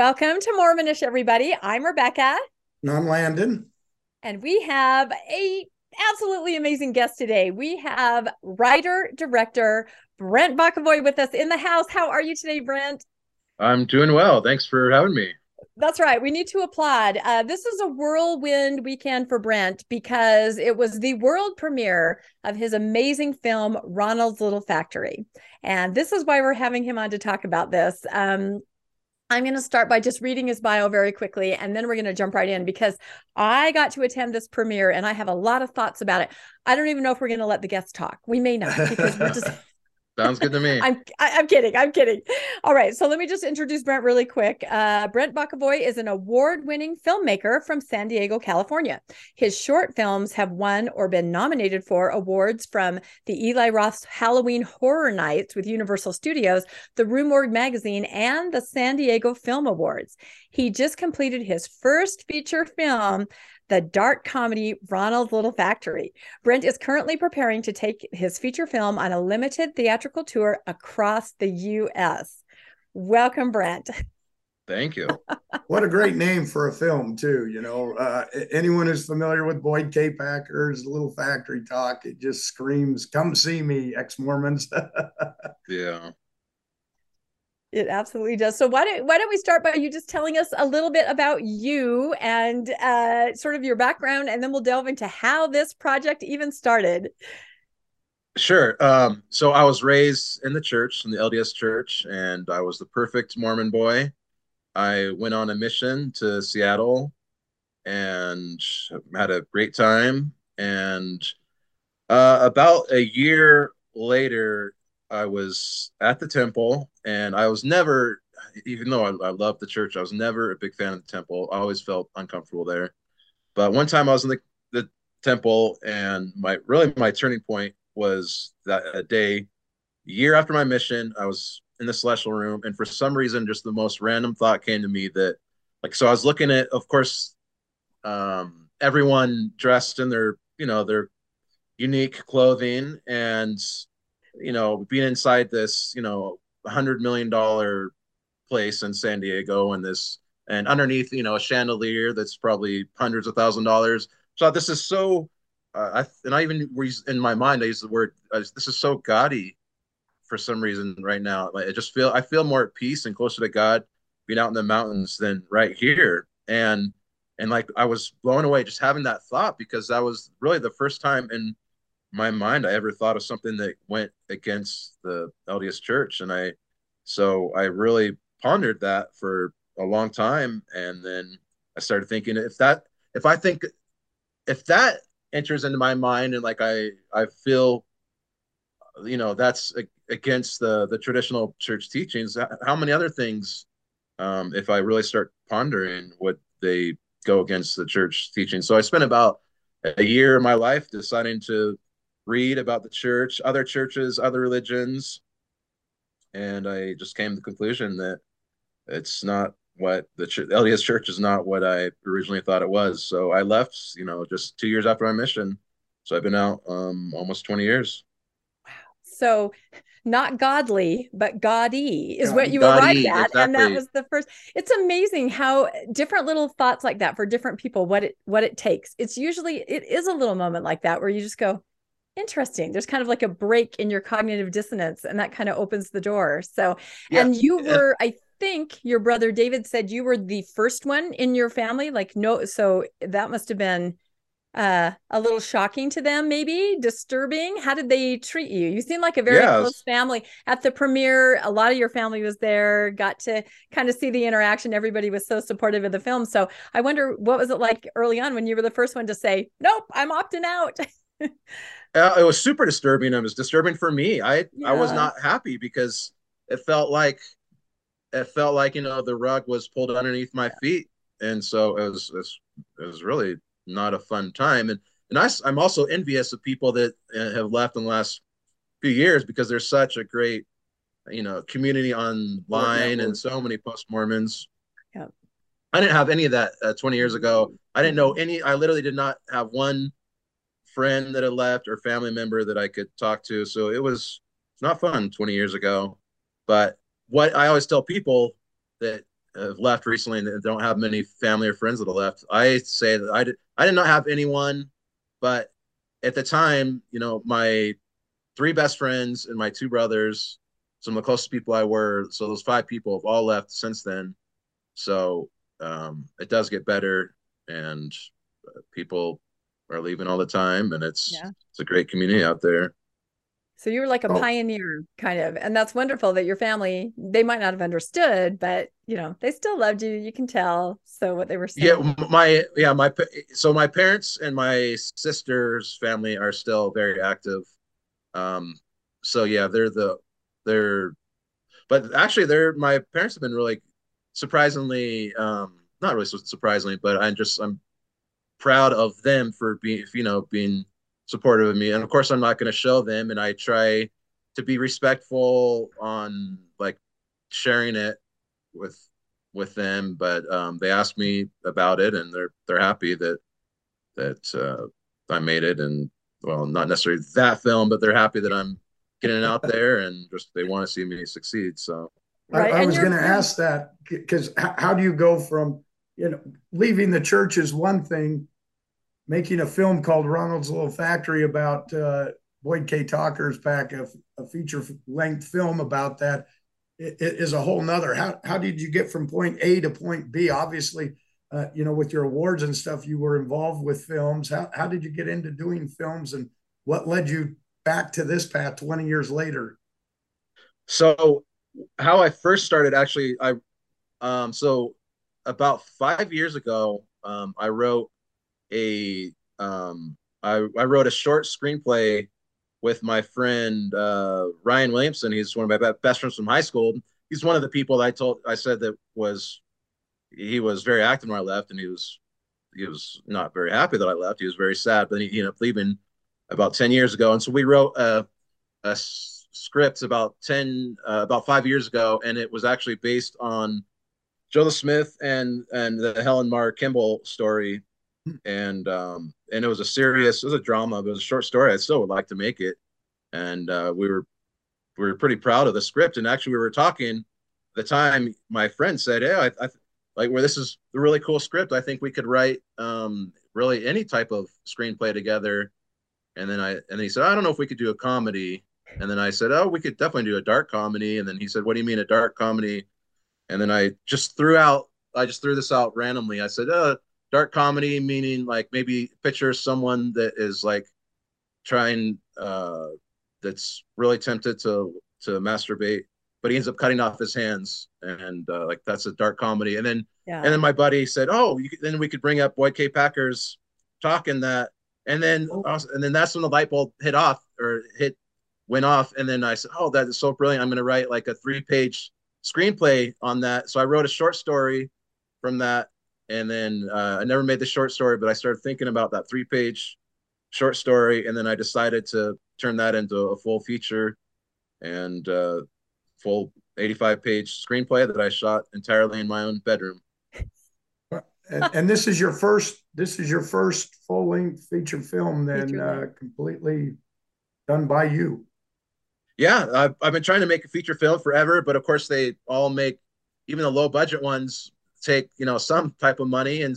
Welcome to Mormonish, everybody. I'm Rebecca. And I'm Landon. And we have a absolutely amazing guest today. We have writer director Brent Bokovoy with us in the house. How are you today, Brent? I'm doing well. Thanks for having me. That's right. We need to applaud. Uh, this is a whirlwind weekend for Brent because it was the world premiere of his amazing film, Ronald's Little Factory. And this is why we're having him on to talk about this. Um, I'm going to start by just reading his bio very quickly, and then we're going to jump right in because I got to attend this premiere and I have a lot of thoughts about it. I don't even know if we're going to let the guests talk. We may not because we're just Sounds good to me. I'm I, am i am kidding. I'm kidding. All right, so let me just introduce Brent really quick. Uh, Brent Bokovoy is an award-winning filmmaker from San Diego, California. His short films have won or been nominated for awards from the Eli Roth Halloween Horror Nights with Universal Studios, the Rue Morgue magazine, and the San Diego Film Awards. He just completed his first feature film the dark comedy Ronald's Little Factory. Brent is currently preparing to take his feature film on a limited theatrical tour across the U.S. Welcome, Brent. Thank you. what a great name for a film, too. You know, uh, anyone who's familiar with Boyd K. Packer's Little Factory Talk, it just screams, "Come see me, ex-Mormons." yeah. It absolutely does. So why don't why don't we start by you just telling us a little bit about you and uh, sort of your background, and then we'll delve into how this project even started. Sure. Um, so I was raised in the church, in the LDS church, and I was the perfect Mormon boy. I went on a mission to Seattle and had a great time. And uh, about a year later, I was at the temple, and I was never, even though I, I loved the church, I was never a big fan of the temple. I always felt uncomfortable there. But one time I was in the, the temple, and my really my turning point was that a day, year after my mission, I was in the celestial room, and for some reason, just the most random thought came to me that, like, so I was looking at, of course, um, everyone dressed in their, you know, their unique clothing, and you know, being inside this, you know, hundred million dollar place in San Diego and this and underneath, you know, a chandelier that's probably hundreds of thousand dollars. So this is so uh, I and I even in my mind I use the word uh, this is so gaudy for some reason right now. Like I just feel I feel more at peace and closer to God being out in the mountains than right here. And and like I was blown away just having that thought because that was really the first time in my mind I ever thought of something that went against the LDS Church, and I so I really pondered that for a long time, and then I started thinking if that if I think if that enters into my mind and like I I feel you know that's against the the traditional church teachings how many other things um, if I really start pondering would they go against the church teaching? So I spent about a year of my life deciding to read about the church, other churches, other religions, and I just came to the conclusion that it's not what the ch- LDS Church is not what I originally thought it was. So I left, you know, just two years after my mission. So I've been out um, almost twenty years. Wow. So not godly, but gaudy is what you arrived at. Exactly. And that was the first. It's amazing how different little thoughts like that for different people, what it what it takes. It's usually it is a little moment like that where you just go, interesting. There's kind of like a break in your cognitive dissonance and that kind of opens the door. So yeah. and you were i think your brother david said you were the first one in your family like no so that must have been uh a little shocking to them maybe? Disturbing? How did they treat you? You seem like a very yes. close family. At the premiere a lot of your family was there got to kind of see the interaction. Everybody was so supportive of the film. So i wonder what was it like early on when you were the first one to say nope i'm opting out uh, it was super disturbing. It was disturbing for me. I yeah. I was not happy because it felt like it felt like you know the rug was pulled underneath my feet, and so it was it was, it was really not a fun time. And and I, I'm also envious of people that uh, have left in the last few years because there's such a great you know community online and so many post Mormons. Yeah. I didn't have any of that uh, 20 years ago. I didn't know any. I literally did not have one friend that had left or family member that I could talk to. So it was not fun 20 years ago. But what I always tell people that have left recently and don't have many family or friends that have left, I say that I did I did not have anyone, but at the time, you know, my three best friends and my two brothers, some of the closest people I were, so those five people have all left since then. So um, it does get better, and uh, people are leaving all the time, and it's yeah. it's a great community out there. So you were like a oh. pioneer kind of, and that's wonderful that your family, they might not have understood, but you know, they still loved you. You can tell. So what they were saying. Yeah. My, yeah, my, so my parents and my sister's family are still very active. Um, so yeah, they're the, they're, but actually they're, my parents have been really surprisingly, um, not really surprisingly, but I'm just, I'm proud of them for being, you know, being supportive of me. And of course, I'm not going to show them. And I try to be respectful on like sharing it with with them. But um, they asked me about it, and they're they're happy that that uh, I made it. And well, not necessarily that film, but they're happy that I'm getting it out there, and just they want to see me succeed. So. Right. I, I was going to ask that because how do you go from you know leaving the church is one thing making a film called Ronald's Little Factory about uh, Boyd K. Talker's back, a, a feature length film about that it, it is a whole nother. How, how did you get from point A to point B? Obviously, uh, you know, with your awards and stuff, you were involved with films. How, how did you get into doing films and what led you back to this path 20 years later? So how I first started actually, I, um, so about five years ago, um, I wrote a um, I, I wrote a short screenplay with my friend uh, Ryan Williamson. He's one of my best friends from high school. He's one of the people I told I said that was he was very active when I left, and he was he was not very happy that I left. He was very sad, but he, ended up leaving about ten years ago. And so we wrote a, a script about ten uh, about five years ago, and it was actually based on Joseph Smith and and the Helen Mar Kimball story and um, and it was a serious, it was a drama, it was a short story. I still would like to make it, and uh, we were we were pretty proud of the script. And actually, we were talking the time. My friend said, "Hey, I, I like where this is a really cool script. I think we could write um, really any type of screenplay together." And then I and then he said, "I don't know if we could do a comedy." And then I said, "Oh, we could definitely do a dark comedy." And then he said, "What do you mean a dark comedy?" And then I just threw out, I just threw this out randomly. I said, "Uh." Dark comedy meaning like maybe picture someone that is like trying uh that's really tempted to to masturbate but he ends up cutting off his hands and uh, like that's a dark comedy and then yeah. and then my buddy said oh you, then we could bring up boyd k packer's talking that and then oh. and then that's when the light bulb hit off or hit went off and then i said oh that is so brilliant i'm going to write like a three page screenplay on that so i wrote a short story from that and then uh, I never made the short story, but I started thinking about that three page short story, and then I decided to turn that into a full feature and uh, full 85 page screenplay that I shot entirely in my own bedroom. And, and this is your first this is your first full length feature film then uh, completely done by you yeah I've, I've been trying to make a feature film forever but of course they all make even the low budget ones take you know some type of money. And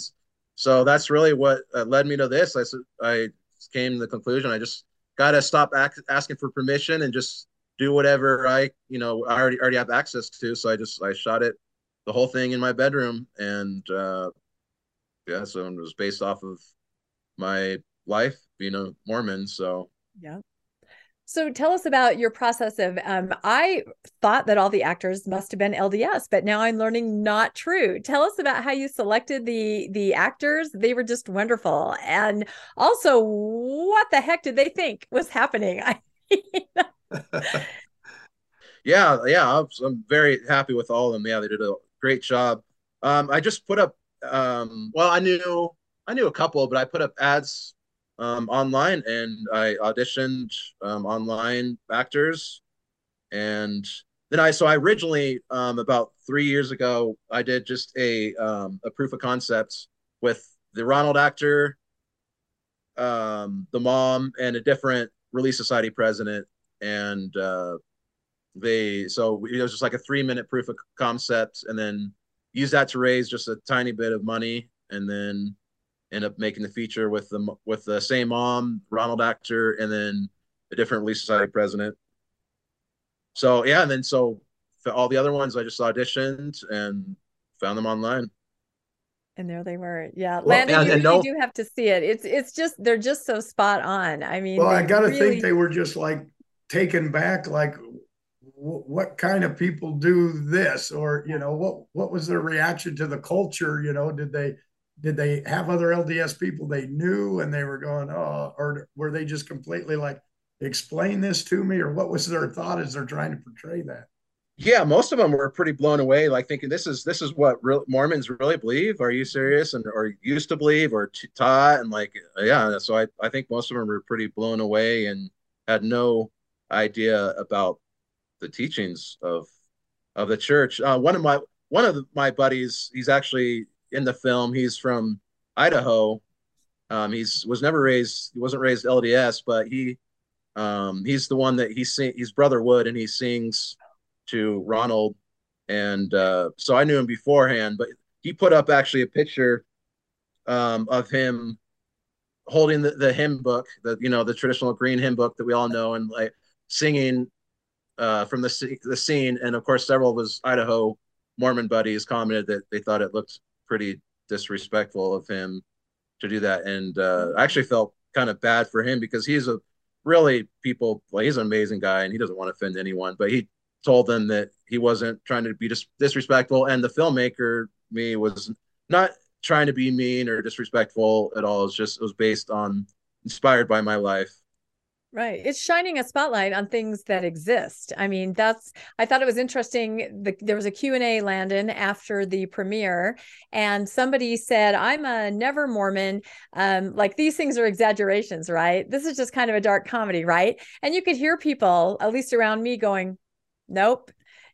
so that's really what uh, led me to this. I i came to the conclusion i just got to stop asking for permission and just do whatever i you know i already already have access to. So i just i shot it the whole thing in my bedroom. And uh yeah so it was based off of my life being a mormon. So yeah so tell us about your process of um, I thought that all the actors must have been LDS, but now I'm learning not true. Tell us about how you selected the the actors. They were just wonderful. And also what the heck did they think was happening? yeah, yeah, I'm, very happy with all of them. Yeah, they did a great job. Um, I just put up um, well, I knew I knew a couple, but I put up ads um, online and I auditioned um, online actors. And then I, so I originally, um, about three years ago, I did just a, um, a proof of concept with the Ronald actor, um, the mom, and a different Relief Society president. And uh, they, so it was just like a three minute proof of concept. And then use that to raise just a tiny bit of money, and then end up making the feature with the with the same mom, Ronald actor, and then a different Relief Society president. So yeah, and then so all the other ones I just auditioned and found them online. And there they were. Yeah, well, Landon, and, you really no, do have to see it. It's it's just they're just so spot on. I mean, well, I got to really... think they were just like taken back, like what kind of people do this or you know what what was their reaction to the culture you know did they did they have other lds people they knew? And they were going oh or were they just completely like explain this to me or what was their thought as they're trying to portray that? Yeah most of them were pretty blown away like thinking this is this is what real mormons really believe. Are you serious? And or used to believe or taught? And like yeah so i i think most of them were pretty blown away and had no idea about the teachings of of the church. Uh, one of my one of my buddies, he's actually in the film. He's from Idaho. Um, he's was never raised. He wasn't raised LDS, but he um, he's the one that he sing. He's brother Wood, and he sings to Ronald. And uh, so I knew him beforehand, but he put up actually a picture um, of him holding the, the hymn book, the you know the traditional green hymn book that we all know, and like singing uh, from the the scene, and of course, several of his Idaho Mormon buddies commented that they thought it looked pretty disrespectful of him to do that, and uh, I actually felt kind of bad for him because he's a really people well, he's an amazing guy and he doesn't want to offend anyone, but he told them that he wasn't trying to be dis- disrespectful, and the filmmaker me was not trying to be mean or disrespectful at all. It's just it was based on inspired by my life Right. It's shining a spotlight on things that exist. I mean, that's I thought it was interesting. The, there was a Q&A Landon after the premiere and somebody said, "I'm a never Mormon. Um, like these things are exaggerations, right? This is just kind of a dark comedy, right?" And you could hear people, at least around me going, "Nope,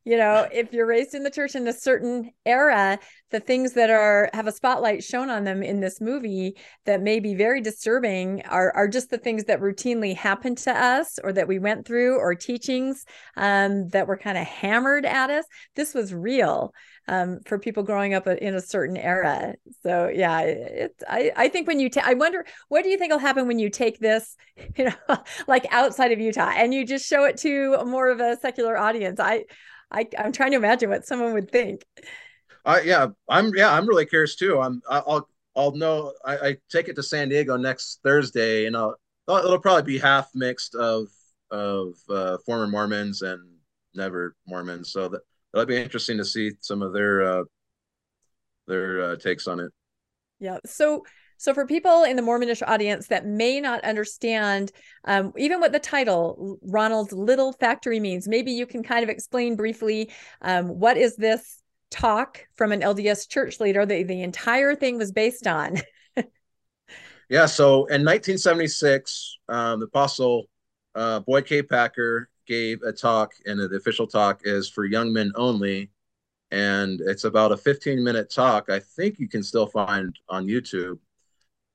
you know if you're raised in the church in a certain era the things that are have a spotlight shown on them in this movie that may be very disturbing are are just the things that routinely happen to us or that we went through or teachings um, that were kind of hammered at us. This was real um, for people growing up in a certain era. So yeah it, I, I think when you ta- i wonder what do you think will happen when you take this you know like outside of utah and you just show it to more of a secular audience? I I, I'm trying to imagine what someone would think. Uh, yeah, I'm yeah, I'm really curious too. I'm I'll I'll know. I, I take it to San Diego next Thursday, and I'll, it'll probably be half mixed of of uh, former Mormons and never Mormons. So that that'll be interesting to see some of their uh, their uh, takes on it. Yeah. So so, for people in the Mormonish audience that may not understand um, even what the title Ronald's Little Factory means, maybe you can kind of explain briefly um, what is this talk from an LDS church leader that the entire thing was based on. yeah. So, in 1976, um, the Apostle uh, Boyd K. Packer gave a talk, and the official talk is for young men only. And it's about a 15 minute talk. I think you can still find on YouTube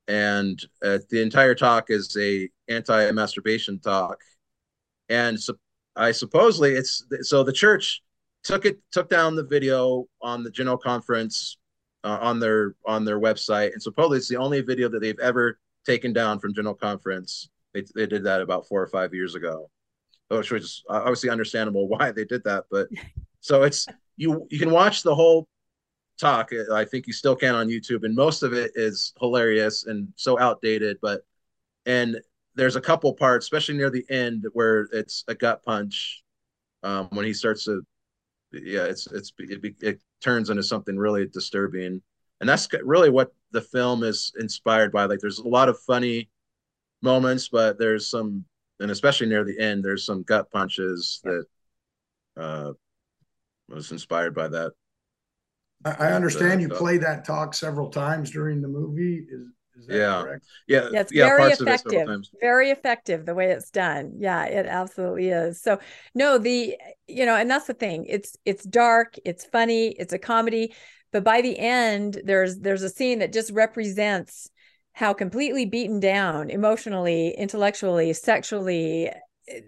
and uh, the entire talk is a anti-masturbation talk. And so i supposedly it's so the church took it took down the video on the general conference uh, on their on their website and supposedly it's the only video that they've ever taken down from general conference. They, they did that about four or five years ago which was obviously understandable why they did that but so it's you you can watch the whole talk. I think you still can on YouTube, and most of it is hilarious and so outdated. But and there's a couple parts, especially near the end, where it's a gut punch um, when he starts to, yeah, it's it's it, it turns into something really disturbing, and that's really what the film is inspired by. Like, there's a lot of funny moments, but there's some, and especially near the end, there's some gut punches that uh, was inspired by that. I, understand you play that talk several times during the movie. Is, is that yeah. correct? Yeah. yeah it's yeah, very effective. It very effective the way it's done. Yeah, it absolutely is. So no, the you know, and that's the thing. It's it's dark, it's funny, it's a comedy, but by the end, there's there's a scene that just represents how completely beaten down emotionally, intellectually, sexually,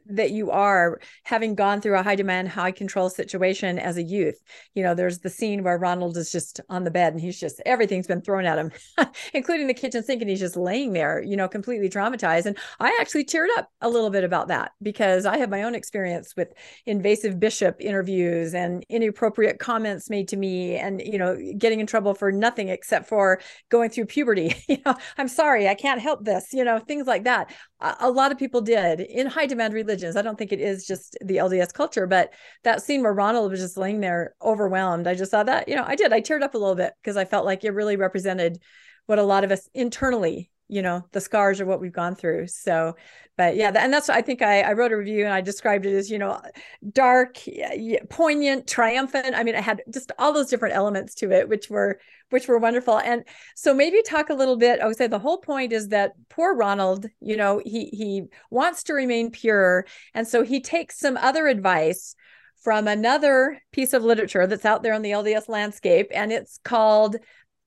that you are having gone through a high demand high control situation as a youth you know there's the scene where ronald is just on the bed and he's just everything's been thrown at him including the kitchen sink and he's just laying there you know completely traumatized. And i actually teared up a little bit about that because i have my own experience with invasive bishop interviews and inappropriate comments made to me and you know getting in trouble for nothing except for going through puberty. You know i'm sorry i can't help this you know things like that a lot of people did in high demand religions. I don't think it is just the LDS culture, but that scene where Ronald was just laying there overwhelmed, I just saw that, you know, I did. I teared up a little bit because I felt like it really represented what a lot of us internally you know the scars are what we've gone through. So but yeah and that's i think I, I wrote a review and i described it as you know dark poignant triumphant. I mean it had just all those different elements to it which were which were wonderful. And so maybe talk a little bit i would say the whole point is that poor ronald you know he he wants to remain pure. And so he takes some other advice from another piece of literature that's out there on the lds landscape and it's called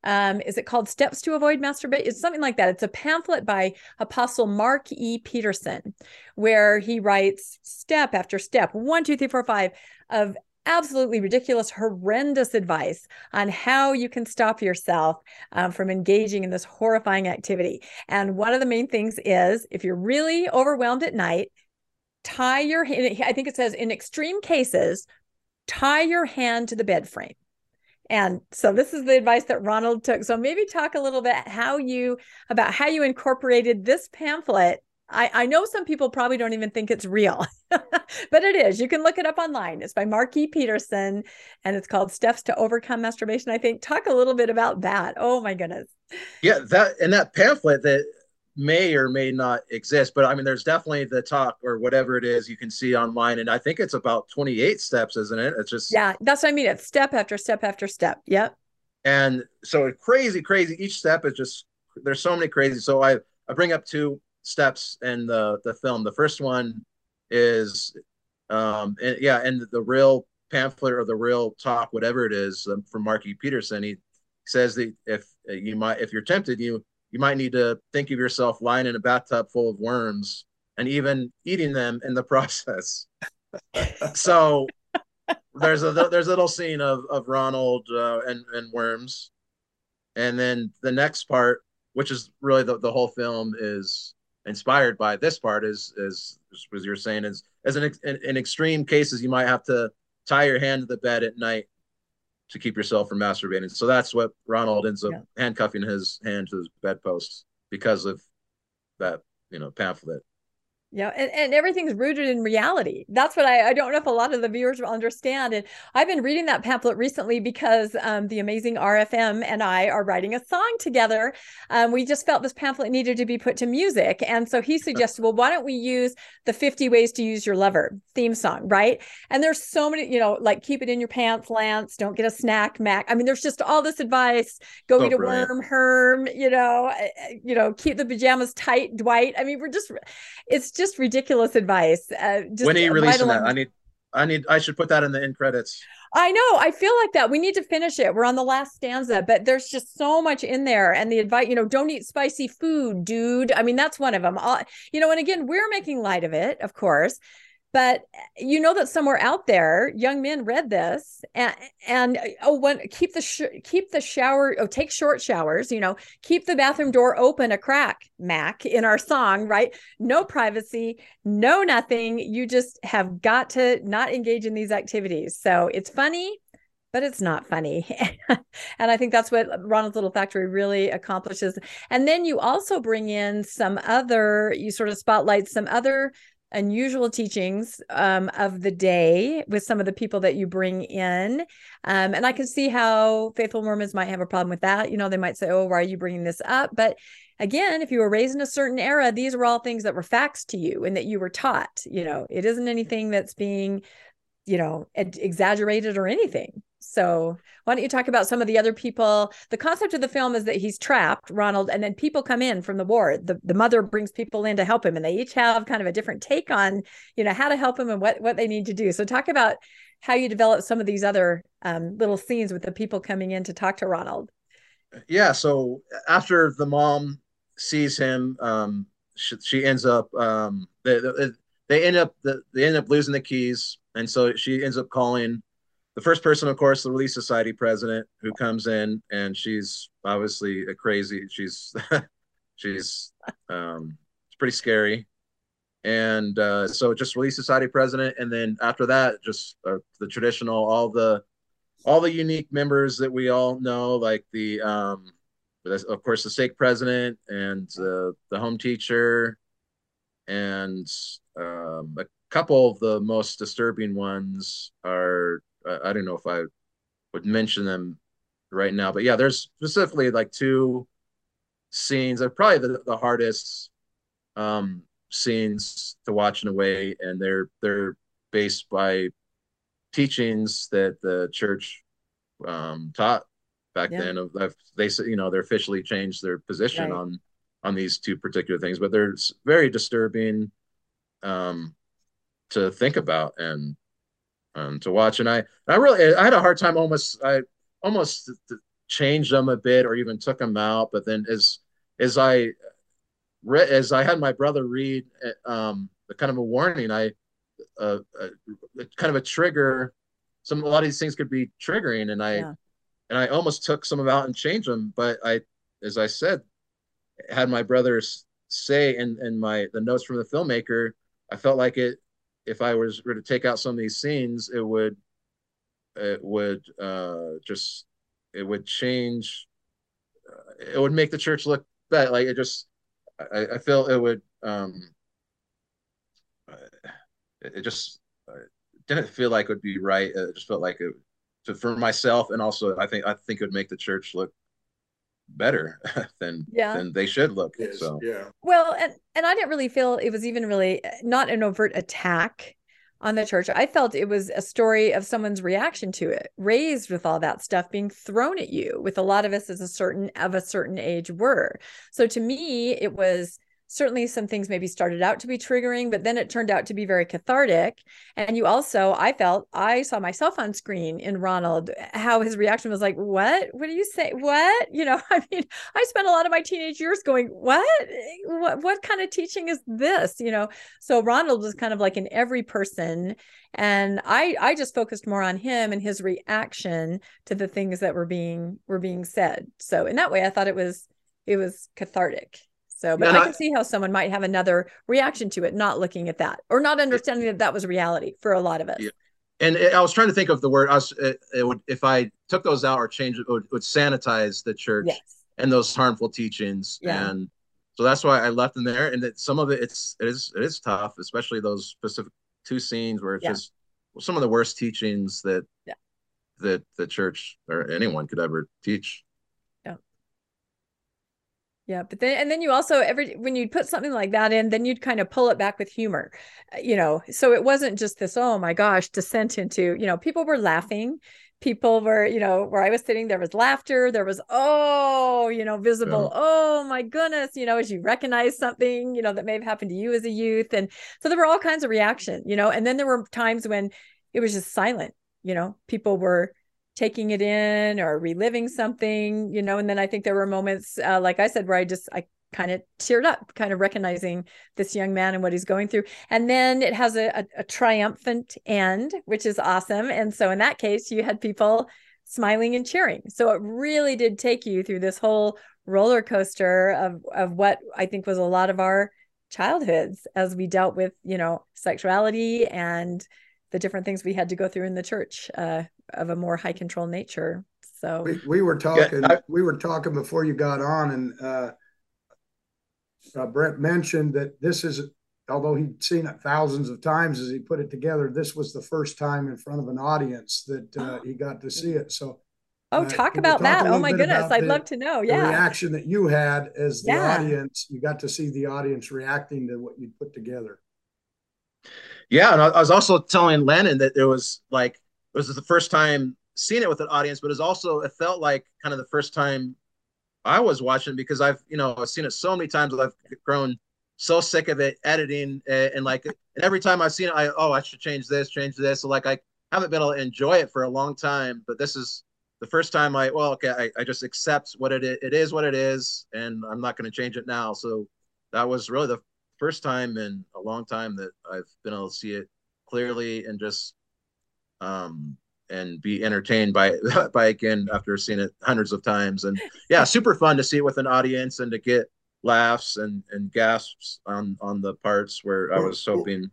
um, is it called Steps to Avoid Masturbation? It's something like that. It's a pamphlet by Apostle Mark E. Petersen, where he writes step after step, one, two, three, four, five, of absolutely ridiculous, horrendous advice on how you can stop yourself um, from engaging in this horrifying activity. And one of the main things is if you're really overwhelmed at night, tie your I think it says in extreme cases, tie your hand to the bed frame and so this is the advice that Ronald took. So maybe talk a little bit how you about how you incorporated this pamphlet. I, I know some people probably don't even think it's real, but it is. You can look it up online. It's by Mark E. Petersen and it's called Steps to Overcome Masturbation. I think talk a little bit about that. Oh my goodness. Yeah, that and that pamphlet that may or may not exist, but I mean, there's definitely the talk or whatever it is you can see online, and I think it's about 28 steps, isn't it? It's just yeah, that's what I mean. It's step after step after step. Yep. And so crazy, crazy. Each step is just there's so many crazy. So I I bring up two steps in the the film. The first one is um and yeah, and the real pamphlet or the real talk, whatever it is, um, from Marky Peterson. He says that if you might, if you're tempted, you you might need to think of yourself lying in a bathtub full of worms and even eating them in the process. so there's a there's a little scene of of Ronald uh, and and worms, and then the next part, which is really the, the whole film is inspired by this part, is is as you're saying is as in, in extreme cases you might have to tie your hand to the bed at night to keep yourself from masturbating. So that's what Ronald ends up yeah. handcuffing his hand to his bedpost because of that, you know, pamphlet. Yeah, and, and everything's rooted in reality. That's what I, I don't know if a lot of the viewers will understand. And I've been reading that pamphlet recently because um, the amazing RFM and I are writing a song together. Um, we just felt this pamphlet needed to be put to music. And so he suggested, well, why don't we use the 50 ways to use your lover theme song, right? And there's so many, you know, like keep it in your pants, Lance, don't get a snack, Mac. I mean, there's just all this advice. Go so eat a brilliant. worm, Herm, you know, eh, eh, you know, keep the pajamas tight, Dwight. I mean, we're just, it's just ridiculous advice. Uh, just when are you releasing that? I need, I need, I should put that in the end credits. I know. I feel like that. We need to finish it. We're on the last stanza, but there's just so much in there. And the advice, you know, don't eat spicy food, dude. I mean, that's one of them. All, you know, and again, we're making light of it, of course but eh, you know that somewhere out there young men read this and and oh when keep the sh- keep the shower oh take short showers you know keep the bathroom door open a crack mac in our song right no privacy no nothing you just have got to not engage in these activities so it's funny but it's not funny. and I think that's what Ronald's Little Factory really accomplishes. And then you also bring in some other, you sort of spotlight some other unusual teachings um, of the day with some of the people that you bring in. Um, and I can see how faithful Mormons might have a problem with that. You know, they might say, oh, why are you bringing this up? But again, if you were raised in a certain era, these were all things that were facts to you and that you were taught. You know, it isn't anything that's being, you know, exaggerated or anything. So, why don't you talk about some of the other people? The concept of the film is that he's trapped, Ronald, and then people come in from the ward. The, the mother brings people in to help him, and they each have kind of a different take on, you know, how to help him and what what they need to do. So, talk about how you develop some of these other um, little scenes with the people coming in to talk to Ronald. Yeah. So after the mom sees him, um, she, she ends up um, the, the, they end up the, they end up losing the keys, and so she ends up calling the first person, of course, the Relief Society president, who comes in, and she's obviously a crazy. She's she's um, it's pretty scary, and uh, so just Relief Society president, and then after that, just uh, the traditional, all the all the unique members that we all know, like the um, of course the stake president and uh, the home teacher, and um, a couple of the most disturbing ones are uh, I don't know if I would mention them right now, but yeah, there's specifically like two scenes. They're probably the, the hardest um, scenes to watch in a way, and they're they're based by teachings that the church um, taught back yeah. then. Of they said you know they're officially changed their position right. on on these two particular things, but they're very disturbing um, to think about and um, to watch. And I I really I had a hard time almost I almost changed them a bit or even took them out, but then as as I read as I had my brother read um, the kind of a warning, I uh, uh, kind of a trigger. Some a lot of these things could be triggering, and I yeah. and I almost took some of out and changed them. But I, as I said, had my brothers say in in my the notes from the filmmaker, I felt like it. If I was were to take out some of these scenes, it would it would uh, just it would change. Uh, it would make the church look bad. Like it just, I, I feel it would. um it, it just didn't feel like it would be right. It just felt like it to, for myself, and also I think I think it would make the church look better than yeah. than they should look. Yes, so yeah. Well, and and I didn't really feel it was even really eh, not an overt attack on the church. I felt it was a story of someone's reaction to it, raised with all that stuff being thrown at you, with a lot of us as a certain of a certain age were. So to me, it was certainly some things maybe started out to be triggering, but then it turned out to be very cathartic. And you also, I felt, I saw myself on screen in Ronald, how his reaction was like, What? What do you say? What? You know, I mean, I spent a lot of my teenage years going, What? What, what kind of teaching is this? You know, so Ronald was kind of like in every person. And I, I just focused more on him and his reaction to the things that were being were being said. So in that way, I thought it was it was cathartic. So, but I can see how someone might have another reaction to it, not looking at that or not understanding that that was reality for a lot of us. Yeah. And it, I was trying to think of the word. Was, it, it, would if I took those out or changed it, would, would sanitize the church yes. and those harmful teachings. Yeah. And so that's why I left them there. And that some of it, it's it is it is tough, especially those specific two scenes where it's yeah. just some of the worst teachings that yeah. that the church or anyone could ever teach. Yeah, but then and then you also every when you'd put something like that in, then you'd kind of pull it back with humor, uh, you know. So it wasn't just this, oh my gosh, descent into, you know, people were laughing, people were, you know, where I was sitting, there was laughter, there was oh, you know, visible, yeah. oh my goodness, you know, as you recognize something, you know, that may have happened to you as a youth, and so there were all kinds of reaction, you know, and then there were times when it was just silent, you know, people were taking it in or reliving something, you know. And then I think there were moments, uh, like I said, where I just I kind of teared up, kind of recognizing this young man and what he's going through. And then it has a, a, a triumphant end, which is awesome. And so in that case, you had people smiling and cheering. So it really did take you through this whole roller coaster of of what I think was a lot of our childhoods as we dealt with, you know, sexuality and the different things we had to go through in the church uh, of a more high control nature. So we, we were talking, yeah, I, we were talking before you got on, and uh, uh, Brent mentioned that this is, although he'd seen it thousands of times as he put it together, this was the first time in front of an audience that uh, he got to see it. So. Oh, uh, talk about talk that! Oh my goodness, I'd the, love to know. Yeah, the reaction that you had as the yeah. audience, you got to see the audience reacting to what you put together. Yeah, and I, I was also telling Landon that there was like it was the first time seeing it with an audience, but it's also it felt like kind of the first time I was watching because I've you know I've seen it so many times. I've grown so sick of it editing and, and like and every time I've seen it, I oh I should change this, change this. So like I haven't been able to enjoy it for a long time, but this is the first time I well okay I, I just accept what it is. It is what it is, and I'm not going to change it now. So that was really the first time in a long time that I've been able to see it clearly and just um and be entertained by by again after seeing it hundreds of times and yeah super fun to see it with an audience and to get laughs and and gasps on on the parts where I was hoping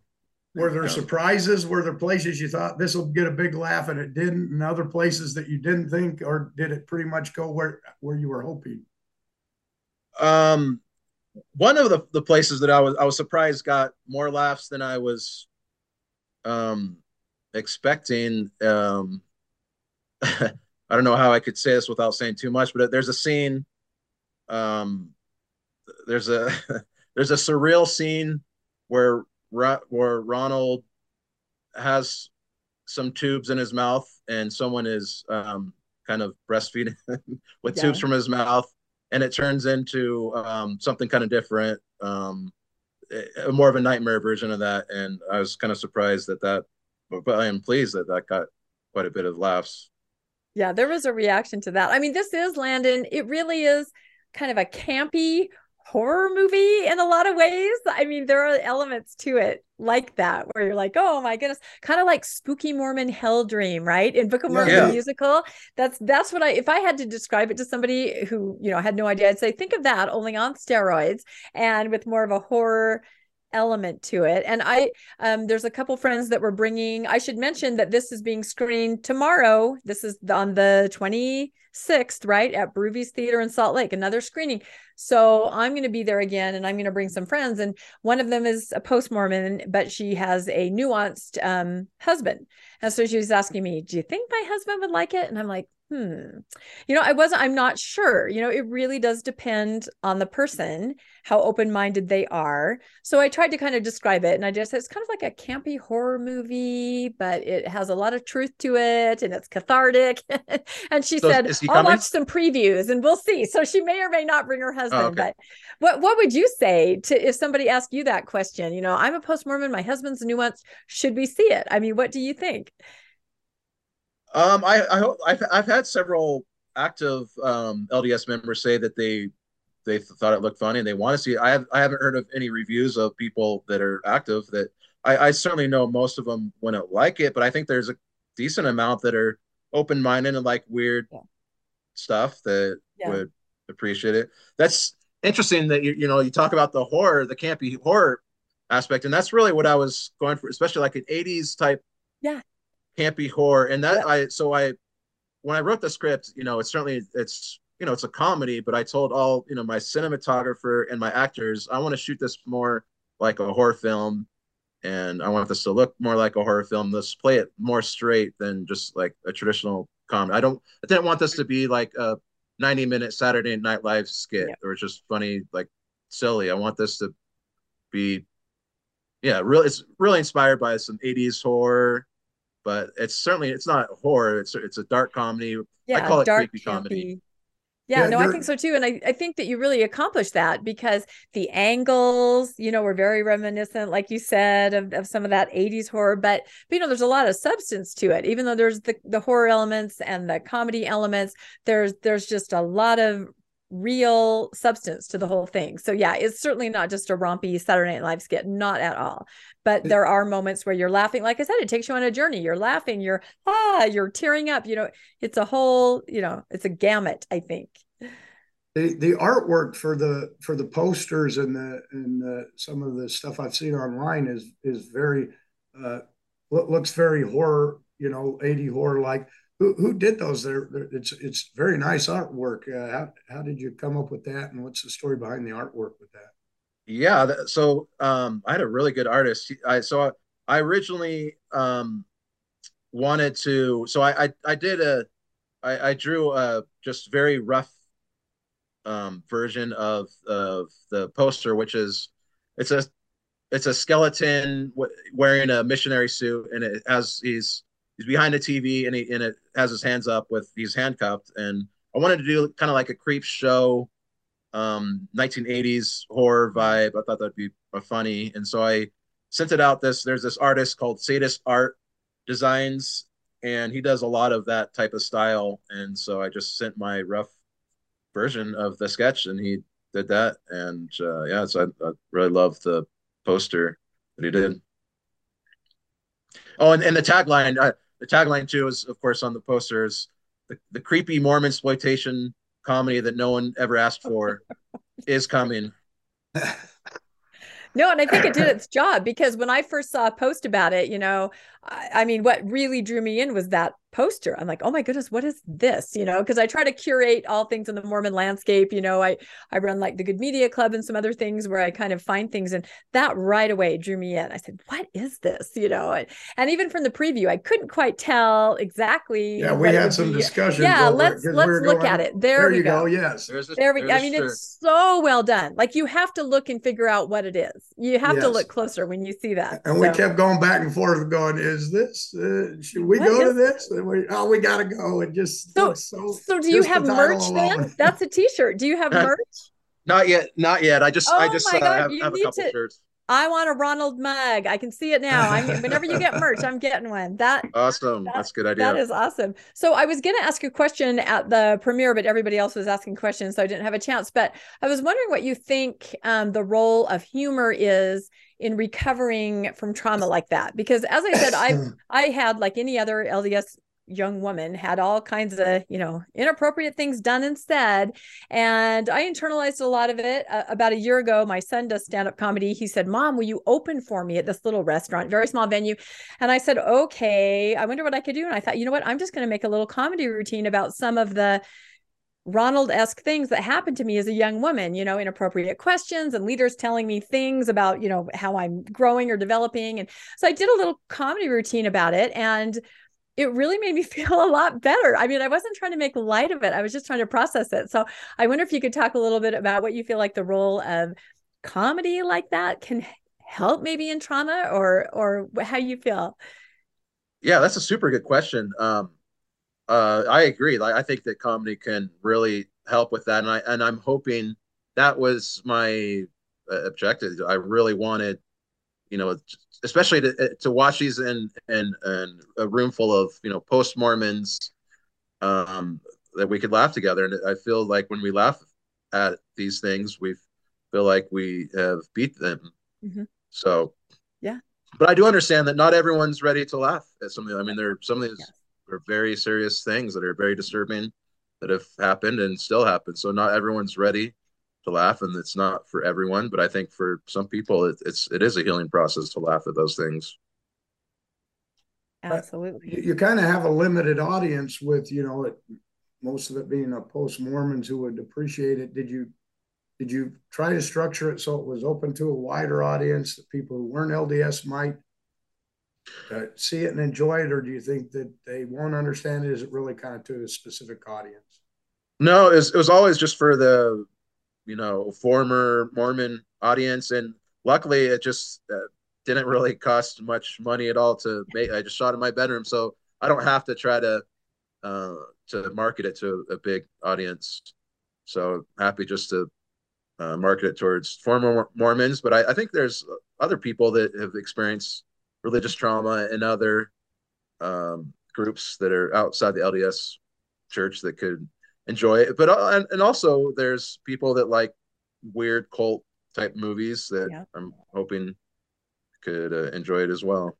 were there surprises? Were there places you thought this will get a big laugh and it didn't, and other places that you didn't think, or did it pretty much go where where you were hoping? Um, one of the, the places that I was I was surprised got more laughs than I was um expecting. Um, I don't know how I could say this without saying too much, but there's a scene. Um, there's a there's a surreal scene where where Ronald has some tubes in his mouth and someone is um, kind of breastfeeding with yeah. tubes from his mouth and it turns into um, something kind of different um, a, more of a nightmare version of that and i was kind of surprised that that but i am pleased that that got quite a bit of laughs yeah there was a reaction to that i mean this is landon it really is kind of a campy horror movie in a lot of ways. I mean, there are elements to it like that where you're like, oh my goodness, kind of like spooky Mormon hell dream, right? In Book of Mormon yeah. musical. That's that's what I if I had to describe it to somebody who, you know, had no idea, I'd say think of that only on steroids and with more of a horror element to it and i um there's a couple friends that were bringing i should mention that this is being screened tomorrow this is on the 26th right at Brewvies Theater in Salt Lake another screening so I'm going to be there again and I'm going to bring some friends. And one of them is a post Mormon, but she has a nuanced um, husband. And so she was asking me, Do you think my husband would like it? And I'm like, hmm. You know i wasn't i'm not sure. You know it really does depend on the person how open-minded they are. So i tried to kind of describe it and i just said it's kind of like a campy horror movie but it has a lot of truth to it and it's cathartic. And she so said i'll watch some previews and we'll see. So she may or may not bring her oh, husband oh, okay. but what what would you say to if somebody asked you that question? You know i'm a post-mormon my husband's a nuance should we see it? I mean what do you think um, I, I hope I've, I've had several active um, LDS members say that they they thought it looked funny and they want to see it. I have I haven't heard of any reviews of people that are active that I, I certainly know most of them wouldn't like it, but I think there's a decent amount that are open minded and like weird yeah. stuff that yeah. would appreciate it. That's interesting that you you know you talk about the horror, the campy horror aspect, and that's really what I was going for, especially like an '80s type yeah campy horror and that yeah. i so i when i wrote the script you know it's certainly it's you know it's a comedy but i told all you know my cinematographer and my actors i want to shoot this more like a horror film and i want this to look more like a horror film let's play it more straight than just like a traditional comedy i don't i didn't want this to be like a 90 minute saturday night live skit yeah. or just funny like silly i want this to be yeah really it's really inspired by some 80s horror but it's certainly it's not horror. It's it's a dark comedy. Yeah, I call it dark, creepy campy. comedy. Yeah, yeah no, I think so too. And I, I think that you really accomplished that because the angles, you know, were very reminiscent, like you said, of, of some of that 80s horror. But, but you know, there's a lot of substance to it. Even though there's the, the horror elements and the comedy elements, there's there's just a lot of real substance to the whole thing. So yeah, it's certainly not just a rompy Saturday Night Live skit, not at all. But there are moments where you're laughing. Like I said, it takes you on a journey. You're laughing, you're ah, you're tearing up. You know, it's a whole, you know, it's a gamut, I think. The the artwork for the for the posters and the and the, some of the stuff I've seen online is is very uh looks very horror, you know, 80 horror like who, who did those? There, it's it's very nice artwork. Uh, how how did you come up with that, and what's the story behind the artwork with that? Yeah, so um, I had a really good artist. I so I, I originally um, wanted to. So I I, I did a I, I drew a just very rough um, version of of the poster, which is it's a it's a skeleton wearing a missionary suit, and it has he's he's behind a TV and he and it has his hands up with he's handcuffed. And I wanted to do kind of like a Creepshow, um, 1980s horror vibe. I thought that'd be funny, and so I sent it out. This there's this artist called Sadist Art Designs, and he does a lot of that type of style. And so I just sent my rough version of the sketch, and he did that. And uh, yeah, so I, I really love the poster that he did. Oh, and, and the tagline, the tagline too is, of course, on the posters, the, the creepy Mormon exploitation comedy that no one ever asked for is coming. No, and I think it did its job because when I first saw a post about it, you know, I, I mean, what really drew me in was that poster. I'm like, oh my goodness, what is this? You know, because I try to curate all things in the Mormon landscape. You know, I I run like the Good Media Club and some other things where I kind of find things, and that right away drew me in. I said, what is this? You know, and, and even from the preview, I couldn't quite tell exactly. Yeah, we had some discussion. Yeah, let's let's we look going, at it. There, there we go. go. Yes, there we. I mean, it's so well done. Like you have to look and figure out what it is. You have yes. to look closer when you see that. And so. we kept going back and forth, going, "Is this? Uh, should we what go to this? this? We, oh, we got to go. It just so. So, so do you have the merch then? That's a T-shirt. Do you have merch? Not yet. Not yet. I just. Oh I just uh, have, have a couple to, shirts. I want a Ronald mug. I can see it now. I'm, whenever you get merch, I'm getting one. That awesome. That, That's a good idea. That is awesome. So I was going to ask a question at the premiere, but everybody else was asking questions, so I didn't have a chance. But I was wondering what you think um, the role of humor is in recovering from trauma like that. Because as I said, I I had like any other LDS young woman had all kinds of you know inappropriate things done and said and i internalized a lot of it uh, about a year ago my son does stand-up comedy. He said mom will you open for me at this little restaurant? Very small venue. And i said okay i wonder what i could do. And i thought you know what? I'm just going to make a little comedy routine about some of the Ronald esque things that happened to me as a young woman, you know, inappropriate questions and leaders telling me things about, you know, how I'm growing or developing. And so I did a little comedy routine about it. And it really made me feel a lot better. I mean, I wasn't trying to make light of it. I was just trying to process it. So I wonder if you could talk a little bit about what you feel like the role of comedy like that can help maybe in trauma or or how you feel. Yeah, that's a super good question. Um uh I agree. Like I think that comedy can really help with that and I and I'm hoping that was my uh, objective. I really wanted you know, especially to, to watch these in, in, in a room full of, you know, post Mormons, um, that we could laugh together. And I feel like when we laugh at these things, we feel like we have beat them. Mm-hmm. So, yeah. But I do understand that not everyone's ready to laugh at something. I mean, there are some of these yes. Are very serious things that are very disturbing that have happened and still happen. So not everyone's ready to laugh and it's not for everyone but i think for some people it, it's it is a healing process to laugh at those things. Absolutely. you, you kind of have a limited audience with you know it, most of it being a post mormons who would appreciate it. Did you did you try to structure it so it was open to a wider audience that people who weren't lds might uh, see it and enjoy it or do you think that they won't understand it is it really kind of to a specific audience no it was, it was always just for the you know former Mormon audience, and luckily it just uh, didn't really cost much money at all to make. I just shot in my bedroom, so I don't have to try to uh, to market it to a big audience. So happy just to uh, market it towards former Mormons, but I, I, think there's other people that have experienced religious trauma and other um, groups that are outside the LDS church that could enjoy it. But uh, and, and also there's people that like weird cult type movies that yeah. I'm hoping could uh, enjoy it as well.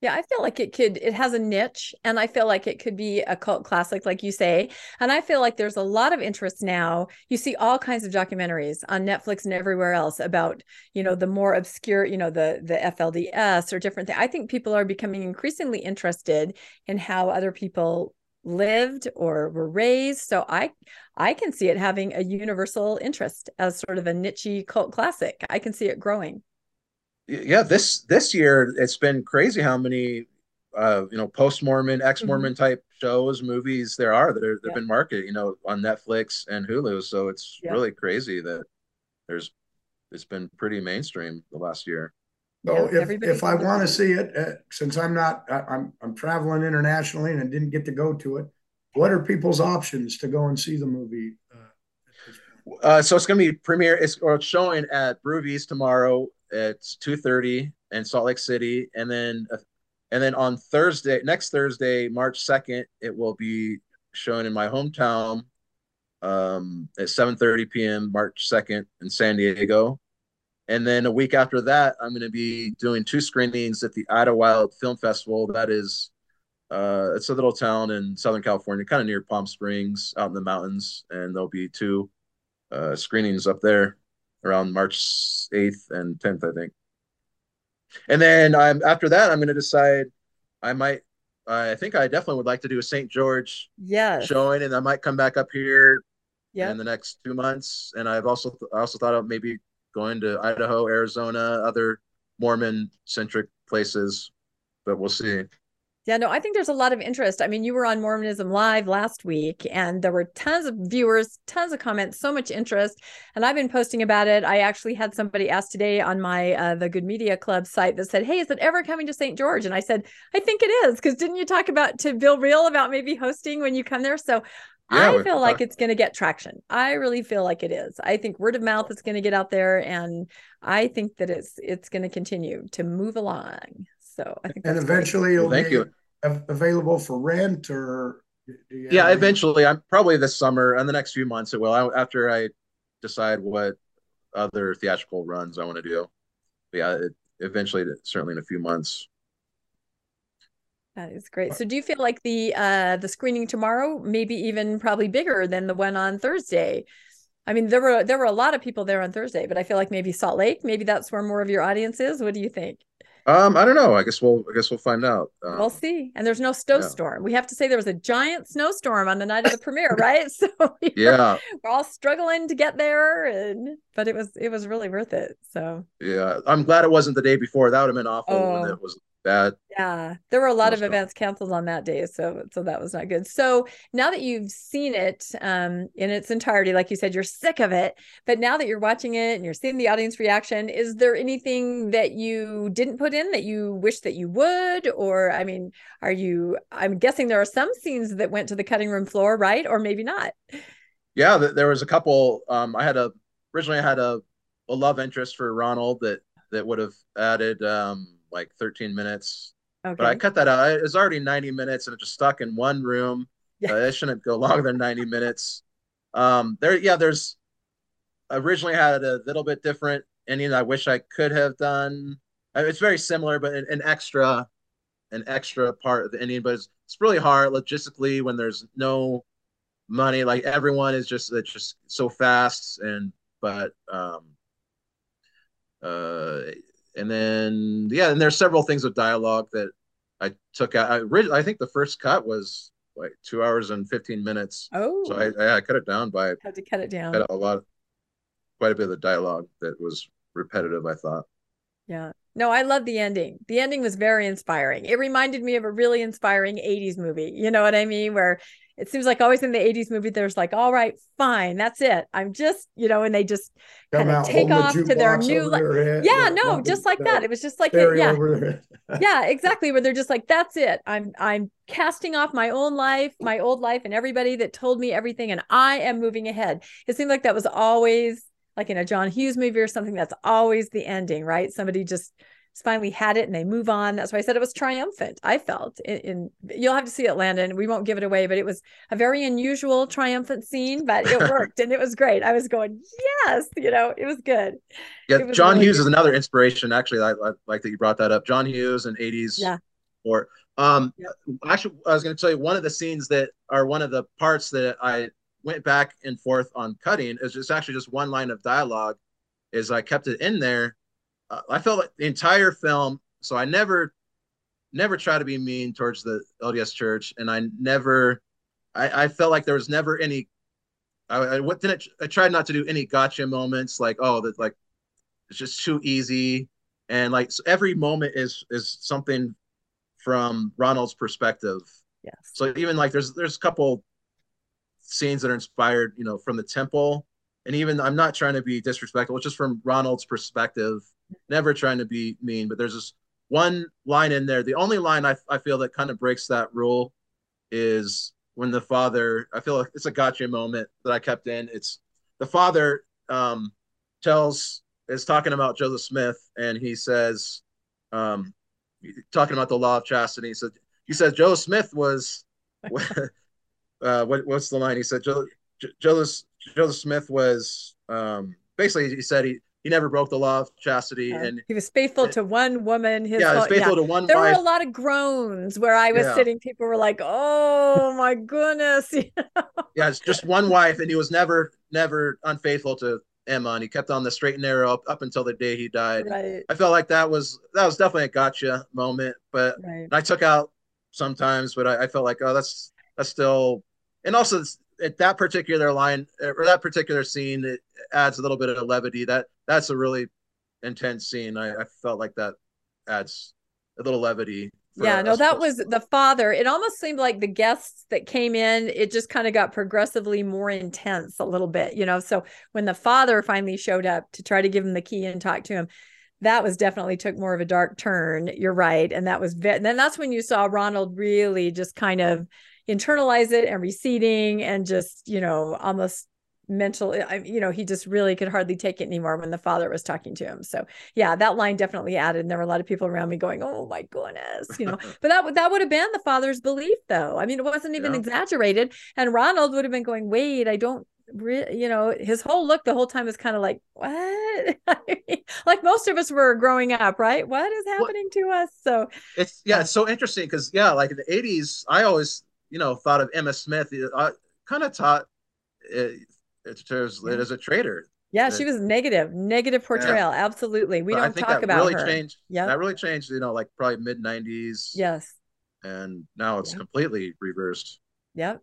Yeah, I feel like it could, it has a niche, and I feel like it could be a cult classic, like you say. And I feel like there's a lot of interest now. You see all kinds of documentaries on Netflix and everywhere else about, you know, the more obscure, you know, the the FLDS or different things. I think people are becoming increasingly interested in how other people lived or were raised so i i can see it having a universal interest as sort of a niche cult classic i can see it growing yeah this this year it's been crazy how many uh you know post-mormon ex-mormon mm-hmm. type shows movies there are that are that have been marketed you know on netflix and hulu so it's yeah. really crazy that there's it's been pretty mainstream the last year so yeah, if, if I want to see it, uh, since I'm not, I, I'm I'm traveling internationally and I didn't get to go to it, what are people's options to go and see the movie? Uh, uh so it's going to be premiere. It's or it's showing at Brewvies tomorrow. It's two thirty in Salt Lake City, and then and then on Thursday, next Thursday, March second, it will be shown in my hometown um, at seven thirty p.m. March second in San Diego and then a week after that, I'm going to be doing two screenings at the Idyllwild Film Festival. That is, uh, it's a little town in Southern California, kind of near Palm Springs, out in the mountains, and there'll be two uh, screenings up there around March 8th and 10th, I think. And then I'm after that, I'm going to decide. I might. I think I definitely would like to do a St. George yes. showing, and I might come back up here yep. in the next two months. And I've also I also thought of maybe going to Idaho, Arizona, other Mormon centric places, but we'll see. Yeah, no, I think there's a lot of interest. I mean, you were on Mormonism Live last week, and there were tons of viewers, tons of comments, so much interest. And I've been posting about it. I actually had somebody ask today on my uh, the Good Media Club site that said, "Hey, is it ever coming to St. George?" And I said, "I think it is," because didn't you talk about to Bill Real about maybe hosting when you come there? So yeah, I feel like it's going to get traction. I really feel like it is. I think word of mouth is going to get out there, and I think that it's it's going to continue to move along. So I think, and eventually, it'll thank you. Available for rent, or yeah, eventually, I'm probably this summer and the next few months. It will I, after I decide what other theatrical runs I want to do. But yeah, it, eventually, certainly in a few months. That is great. So do you feel like the uh the screening tomorrow maybe even probably bigger than the one on Thursday? I mean, there were there were a lot of people there on Thursday, but I feel like maybe Salt Lake, maybe that's where more of your audience is. What do you think? Um, I don't know. I guess we'll I guess we'll find out. Um, we'll see. And there's no snowstorm. Yeah. We have to say there was a giant snowstorm on the night of the premiere, right? So we yeah, were, we're all struggling to get there, and but it was it was really worth it. So yeah, I'm glad it wasn't the day before. That would have been awful. Oh. When it was bad. Yeah, there were a lot of events canceled on that day, so so that was not good. So now that you've seen it um, in its entirety, like you said, you're sick of it. But now that you're watching it and you're seeing the audience reaction, is there anything that you didn't put in that you wish that you would? Or I mean, are you? I'm guessing there are some scenes that went to the cutting room floor, right? Or maybe not. Yeah, there was a couple. Um, I had a originally I had a a love interest for Ronald that that would have added um like 13 minutes. Okay. But I cut that out. It's already 90 minutes and it just stuck in one room. Yeah. Uh, it shouldn't go longer than 90 minutes. Um, there, yeah, there's originally had a little bit different ending. I wish I could have done. It's very similar, but an, an extra, an extra part of the ending. But it's, it's really hard logistically when there's no money. Like everyone is just it's just so fast and but um uh and then yeah, and there's several things of dialogue that I took out. I, I think the first cut was like two hours and 15 minutes. Oh, so I, I, I cut it down by had to cut it down a lot, quite a bit of the dialogue that was repetitive. I thought. Yeah. No, I love the ending. The ending was very inspiring. It reminded me of a really inspiring 80s movie. You know what I mean? Where it seems like always in the 80s movie there's like all right fine that's it. I'm just you know and they just kind of take off the to their new their yeah, no just like that. It was just like yeah. yeah exactly where they're just like that's it. I'm i'm casting off my own life my old life and everybody that told me everything and i am moving ahead. It seemed like that was always like in a john hughes movie or something that's always the ending right? Somebody just finally had it and they move on. That's why I said it was triumphant. I felt in, in, you'll have to see it, Landon. We won't give it away, but it was a very unusual triumphant scene, but it worked and it was great. I was going, yes, you know, it was good. Yeah, was John really Hughes good. is another inspiration. Actually, I, I, like that you brought that up. John Hughes and 80s. Yeah. Or um, yeah. actually, I was going to tell you one of the scenes that are one of the parts that I went back and forth on cutting is just actually just one line of dialogue. Is I kept it in there uh, I felt like the entire film. So I never, never try to be mean towards the LDS Church, and I never, I, I felt like there was never any. I, I what didn't I tried not to do any gotcha moments like oh that like it's just too easy and like so every moment is is something from Ronald's perspective. Yes. So even like there's there's a couple scenes that are inspired, you know, from the temple. And even I'm not trying to be disrespectful, it's just from Ronald's perspective never trying to be mean, but there's this one line in there. The only line I, I feel that kind of breaks that rule is when the father, I feel like it's a gotcha moment that I kept in. It's the father um, tells, is talking about Joseph Smith, and he says, um, talking about the law of chastity. So he said Joseph Smith was, uh, what, what's the line? He said, Joseph, Joseph Smith was, um, basically, he said he, he never broke the law of chastity, yeah. and he was faithful it, to one woman. His yeah, whole, faithful yeah. to one. There wife. were a lot of groans where I was yeah. sitting. People were like, "Oh my goodness!" yeah, it's just one wife, and he was never, never unfaithful to Emma, and he kept on the straight and narrow up, up until the day he died. Right. I felt like that was that was definitely a gotcha moment, but right. I took out sometimes, but I, I felt like, oh, that's that's still, and also at that particular line or that particular scene, it adds a little bit of levity. That that's a really intense scene. I, I felt like that adds a little levity. Yeah, no, that was the father. It almost seemed like the guests that came in, it just kind of got progressively more intense a little bit, you know. So when the father finally showed up to try to give him the key and talk to him, that was definitely took more of a dark turn. You're right, and that was ve- then that's when you saw Ronald really just kind of internalize it and receding and just you know almost mental eh, you know he just really could hardly take it anymore when the father was talking to him. So yeah that line definitely added and there were a lot of people around me going oh my goodness you know. But that that would have been the father's belief though. I mean it wasn't even yeah. exaggerated and ronald would have been going wait i don't you know his whole look the whole time was kind of like what? Like most of us were growing up right? What is happening well, to us? So it's yeah it's so interesting because yeah like in the 80s i always you know, thought of Emma Smith. Eh, I kind of taught it, it, it as a traitor. Yeah, she was negative, negative portrayal. Yeah. Absolutely. We don't talk about really her. Changed, yeah, that really changed. You know, like probably mid '90s. Yes. And now it's completely reversed. Yep.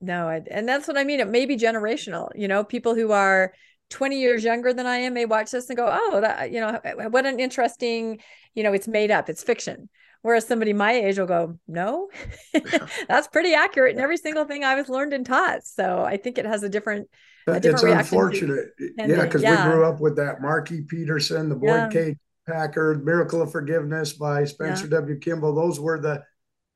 No, I, and that's what I mean. It may be generational. You know, people who are 20 years younger than I am may watch this and go, "Oh, that you know, what an interesting. You know, it's made up. It's fiction." Whereas somebody my age will go, no, that's pretty accurate in every single thing I was learned and taught. So I think it has a different. A different it's unfortunate, yeah, because yeah. we grew up with that Marky Peterson, the Boyd yeah. K. Packer, Miracle of Forgiveness by Spencer yeah. W. Kimball. Those were the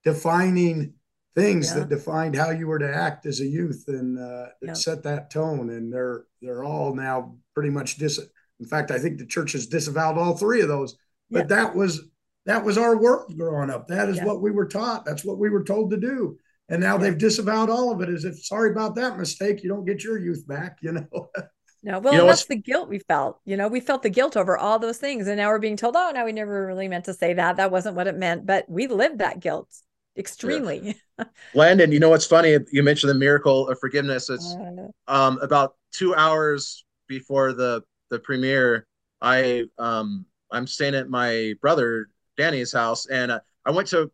defining things that defined how you were to act as a youth, and uh, set that tone. And they're they're all now pretty much dis. In fact, I think the church has disavowed all three of those. But that was that was our work growing up. That is yeah. what we were taught. That's what we were told to do. And now yeah. they've disavowed all of it as if sorry about that mistake. You don't get your youth back, you know. No, well, you know, that's the guilt we felt. You know, we felt the guilt over all those things. And now we're being told, oh, no, we never really meant to say that. That wasn't what it meant. But we lived that guilt extremely. Yeah. Landon, you know what's funny? You mentioned the miracle of forgiveness. It's uh, um, about two hours before the the premiere. I um, I'm staying at my brother Danny's house, and uh, I went to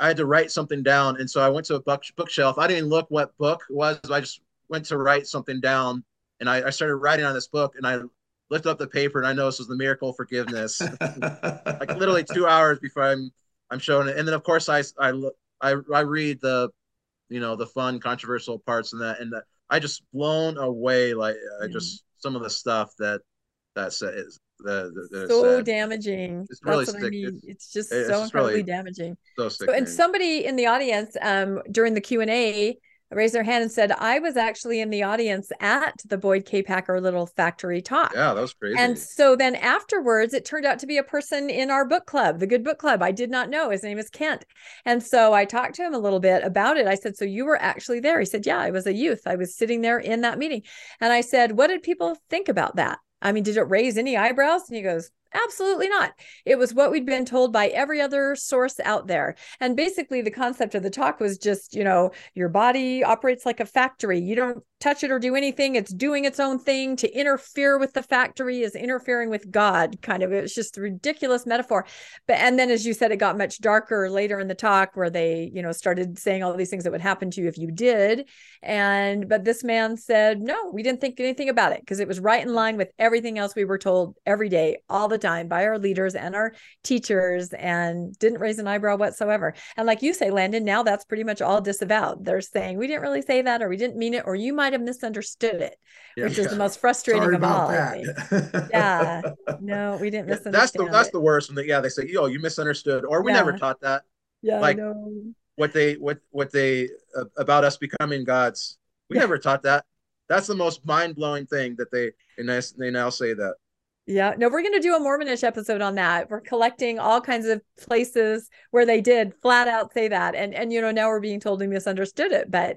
I had to write something down, and so I went to a book, bookshelf. I didn't even look what book it was. I just went to write something down, and I, I started writing on this book, and I lifted up the paper, and I noticed it was the Miracle of Forgiveness. like literally two hours before I'm I'm showing it, and then of course I I look I, I read the you know the fun controversial parts and that and that I just blown away like I just mm. some of the stuff that that says the, the, so damaging. It's really That's what I mean. It's, it's just it's so just incredibly really damaging. So, so, and somebody in the audience um, during the Q and A raised their hand and said, "I was actually in the audience at the Boyd K. Packer Little Factory talk." Yeah, that was crazy. And so then afterwards, it turned out to be a person in our book club, the Good Book Club. I did not know his name is Kent, and so I talked to him a little bit about it. I said, "So you were actually there?" He said, "Yeah, I was a youth. I was sitting there in that meeting." And I said, "What did people think about that?" I mean, did it raise any eyebrows? And he goes, Absolutely not. It was what we'd been told by every other source out there. And basically, the concept of the talk was just, you know, your body operates like a factory. You don't touch it or do anything. It's doing its own thing. To interfere with the factory is interfering with God, kind of. It was just a ridiculous metaphor. But, and then, as you said, it got much darker later in the talk where they, you know, started saying all these things that would happen to you if you did. And, but this man said, no, we didn't think anything about it because it was right in line with everything else we were told every day, all the time by our leaders and our teachers and didn't raise an eyebrow whatsoever. And like you say, Landon, now that's pretty much all disavowed. They're saying we didn't really say that or we didn't mean it or you might have misunderstood it, yeah, which yeah. is the most frustrating Sorry of all. yeah. No, we didn't misunderstand. That's the that's the worst when they yeah, they say, yo, you misunderstood, or we yeah. never taught that. Yeah. Like what they what what they uh, about us becoming gods. We never taught that. That's the most mind blowing thing that they and they now say that. Yeah, no, we're going to do a Mormonish episode on that. We're collecting all kinds of places where they did flat out say that, and and you know now we're being told we misunderstood it, but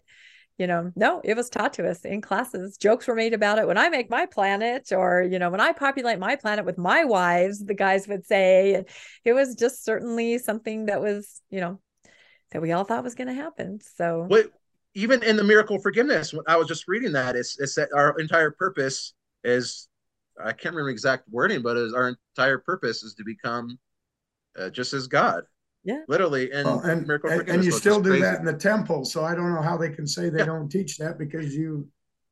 you know, no, it was taught to us in classes. Jokes were made about it. When I make my planet, or, you know, when I populate my planet with my wives, the guys would say, and it was just certainly something that was, you know, that we all thought was going to happen. So, Wait, even in the miracle forgiveness, when I was just reading that, it's, it's that our entire purpose is, I can't remember exact wording, but is our entire purpose is to become uh, just as God. Yeah. Literally. And, Well, and, miracle and, and you still do crazy. that in the temple. So I don't know how they can say they Yeah. don't teach that because you,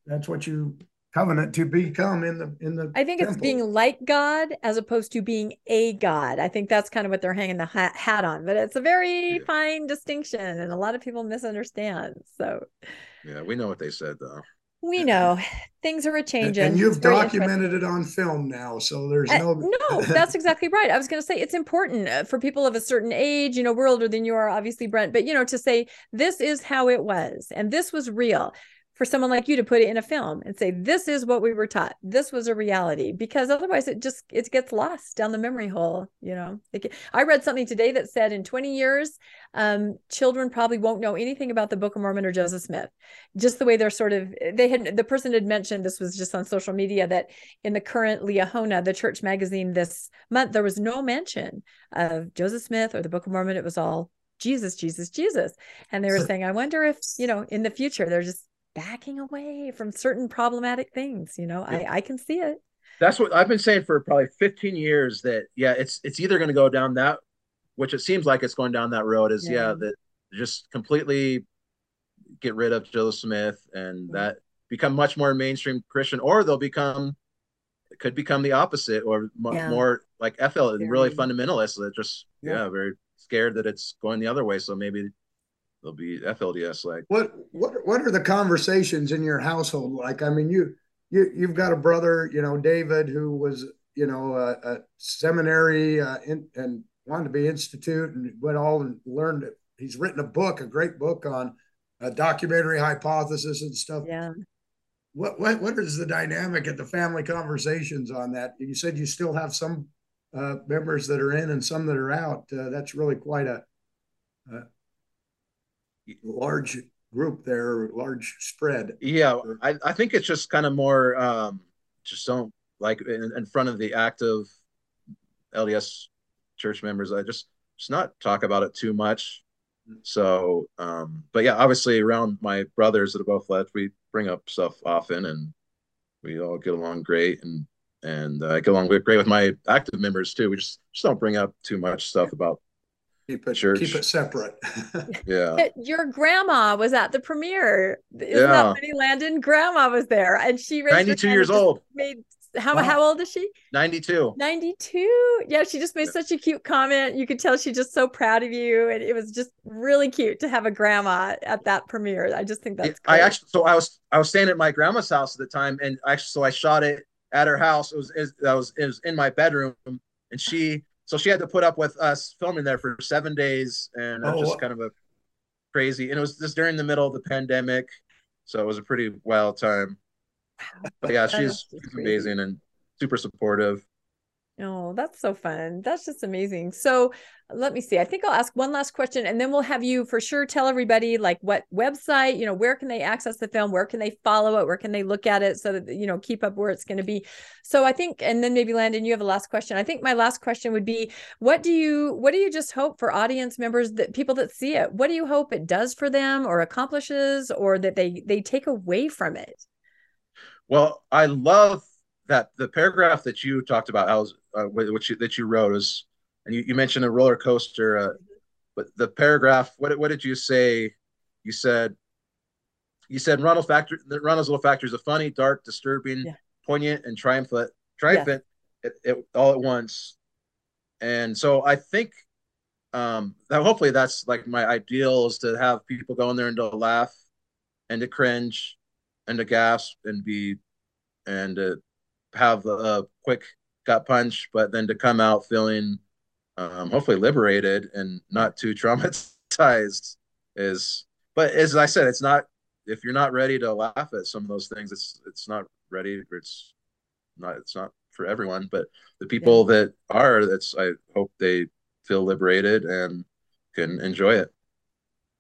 that's what you covenant to become in the, in the. I think it's being like God as opposed to being a God. I think that's kind of what they're hanging the hat, hat on, but it's a very Yeah. fine distinction and a lot of people misunderstand. So Yeah, we know what they said though. We know things are a And, changing. and you've It's documented it on film now, so there's Uh, no. no, that's exactly right. I was going to say it's important uh, for people of a certain age, you know, we're older than you are, obviously, Brent, but you know, to say this is how it was and this was real for someone like you to put it in a film and say this is what we were taught. This was a reality because otherwise it just it gets lost down the memory hole, you know. It I read something today that said in 20 years, um, children probably won't know anything about the Book of Mormon or Joseph Smith. Just the way they're sort of they had the person had mentioned this was just on social media that in the current Liahona, the church magazine this month, there was no mention of Joseph Smith or the Book of Mormon. It was all Jesus, Jesus, Jesus. And they were saying, I wonder if, you know, in the future, they're just backing away from certain problematic things. You know, I, I can see it. That's what I've been saying for probably 15 years that yeah, it's it's either going to go down that which it seems like it's going down that road is yeah, Yeah. that just completely get rid of Joseph Smith and Yeah. that become much more mainstream Christian or they'll become could become the opposite or Yeah. more like FL really Very. fundamentalists that just Yeah. yeah. very scared that it's going the other way so maybe they'll be FLDS like What, what, what are the conversations in your household like? I mean, you, you, you've got a brother, you know, David, who was, you know, a, a seminary uh, in, and wanted to be institute and went all and learned it. He's written a book, a great book on a documentary hypothesis and stuff. Yeah. What, what, what is the dynamic at the family conversations on that? You said you still have some uh, members that are in and some that are out. Uh, that's really quite a, a large group there, large spread. Yeah, I, I think it's just kind of more um just don't like in, in front of the active LDS church members. I just just not talk about it too much. So, um, but yeah, obviously around my brothers that have both left, we bring up stuff often, and we all get along great, and and uh, I get along great with my active members too. We just just don't bring up too much stuff about Keep it, Church. keep it separate. yeah. Your grandma was at the premiere. Isn't Yeah. that funny, Landon? Grandma was there and she raised her 92 years old. Made how Wow. how old is she? 92. 92. Yeah, she just made Yeah. such a cute comment. You could tell she's just so proud of you. And it was just really cute to have a grandma at that premiere. I just think that's I great. actually, so I was, I was staying at my grandma's house at the time, and actually, so I shot it at her house. It was, it, that was, it was in my bedroom, and she, so she had to put up with us filming there for seven days, and it oh, was Oh, just kind of a crazy, and it was just during the middle of the pandemic, so it was a pretty wild time. But yeah, she's, she's amazing and super supportive. Oh, that's so fun. That's just amazing. So let me see. I think I'll ask one last question and then we'll have you for sure tell everybody like what website, you know, where can they access the film? Where can they follow it? Where can they look at it so that, you know, keep up where it's going to be? So I think, and then maybe Landon, you have a last question. I think my last question would be, what do you, what do you just hope for audience members that people that see it? What do you hope it does for them or accomplishes or that they, they take away from it? Well, I love that the paragraph that you talked about, I was, uh, which you, that you wrote is, and you, you mentioned a roller coaster, uh, but the paragraph, what what did you say? You said, you said Ronald Factor, Ronald's Little Factory is a funny, dark, disturbing, Yeah. poignant, and triumphant, triumphant, it, it, all at once. And so I think um, that hopefully that's like my ideal is to have people go in there and to laugh and to cringe and to gasp and be and to have a quick gut punch, but then to come out feeling um, hopefully liberated and not too traumatized is. But as I said, it's not if you're not ready to laugh at some of those things, it's it's not ready. It's not it's not for everyone. But the people that are, that's I hope they feel liberated and can enjoy it.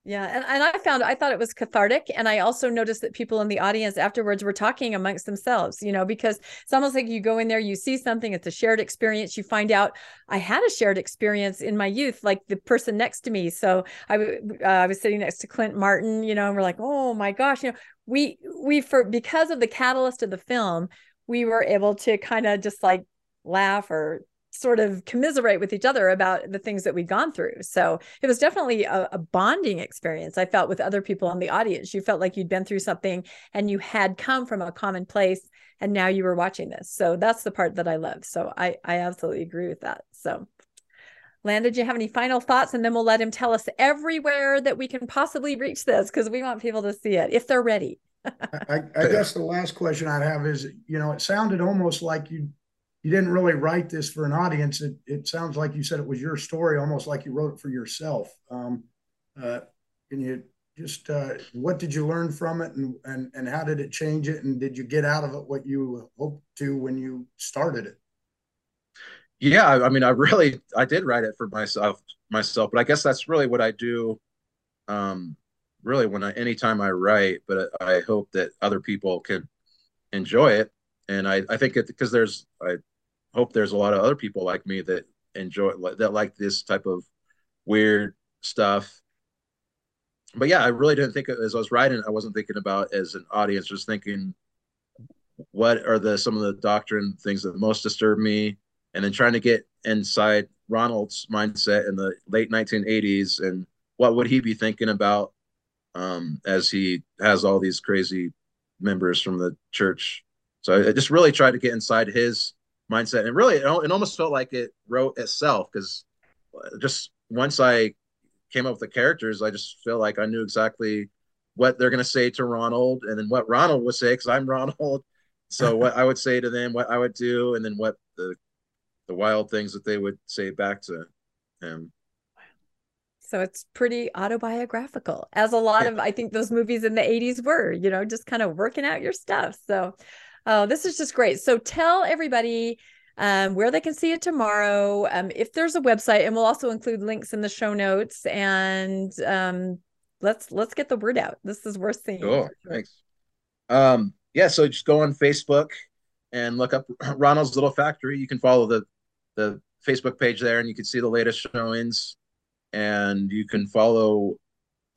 Yeah. And, and I found, I thought it was cathartic. And I also noticed that people in the audience afterwards were talking amongst themselves, you know, because it's almost like you go in there, you see something, it's a shared experience. You find out I had a shared experience in my youth, like the person next to me. So I, uh, I was sitting next to Clint Martin, you know, and we're like, oh my gosh, you know, we, we, for, because of the catalyst of the film, we were able to kind of just like laugh or sort of commiserate with each other about the things that we'd gone through. So it was definitely a, a, bonding experience. I felt with other people in the audience. You felt like you'd been through something and you had come from a common place and now you were watching this. So that's the part that I love. So I, I absolutely agree with that. So Landon, do you have any final thoughts? And then we'll let him tell us everywhere that we can possibly reach this because we want people to see it if they're ready. I, I guess the last question I'd have is, you know, it sounded almost like you you didn't really write this for an audience. It, it sounds like you said it was your story, almost like you wrote it for yourself. Um, uh, can you just uh, what did you learn from it, and, and and how did it change it, and did you get out of it what you hoped to when you started it? Yeah, I mean, I really I did write it for myself myself, but I guess that's really what I do. Um, really, when I anytime I write, but I hope that other people can enjoy it, and I I think it because there's I hope there's a lot of other people like me that enjoy that like this type of weird stuff. But yeah, I really didn't think as I was writing, I wasn't thinking about as an audience, just thinking what are the some of the doctrine things that most disturb me, and then trying to get inside Ronald's mindset in the late 1980s and what would he be thinking about um, as he has all these crazy members from the church. So I just really tried to get inside his mindset. And really, it, it almost felt like it wrote itself because uh, just once I came up with the characters, I just feel like I knew exactly what they're going to say to Ronald and then what Ronald would say because I'm Ronald. So what I would say to them, what I would do, and then what the the wild things that they would say back to him. So it's pretty autobiographical, as a lot of I think those movies in the 80s were, you know, just kind of working out your stuff. So Oh, this is just great. So tell everybody um, where they can see it tomorrow. Um, if there's a website, and we'll also include links in the show notes. And um, let's let's get the word out. This is worth seeing. Cool. Thanks. Um, yeah, so just go on Facebook and look up Ronald's Little Factory. You can follow the the Facebook page there, and you can see the latest showings. And you can follow.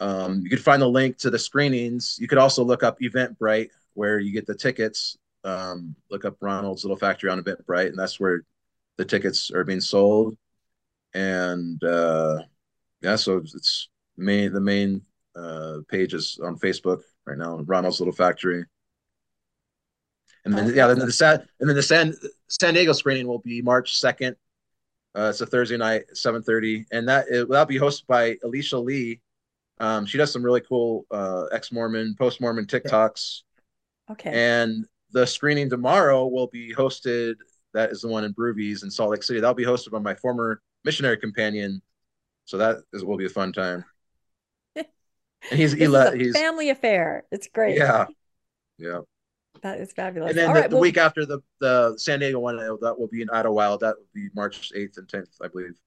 Um, you can find the link to the screenings. You could also look up Eventbrite, where you get the tickets um, look up Ronald's Little Factory on Eventbrite, and that's where the tickets are being sold. And uh, yeah, so it's main the main uh, page is on Facebook right now, Ronald's Little Factory. And then yeah, then the San and then the San San Diego screening will be March second. Uh, it's a Thursday night, seven thirty, and that it, that'll be hosted by Alicia Lee. Um, she does some really cool uh, ex Mormon, post Mormon TikToks. Okay. And the screening tomorrow will be hosted. That is the one in Brewvies in Salt Lake City. That'll be hosted by my former missionary companion. So that is will be a fun time. and he's he he's family affair. It's great. Yeah, yeah. That is fabulous. And then the, right, the well, week after the the San Diego one, that will be in Idyllwild. That will be March eighth and tenth, I believe.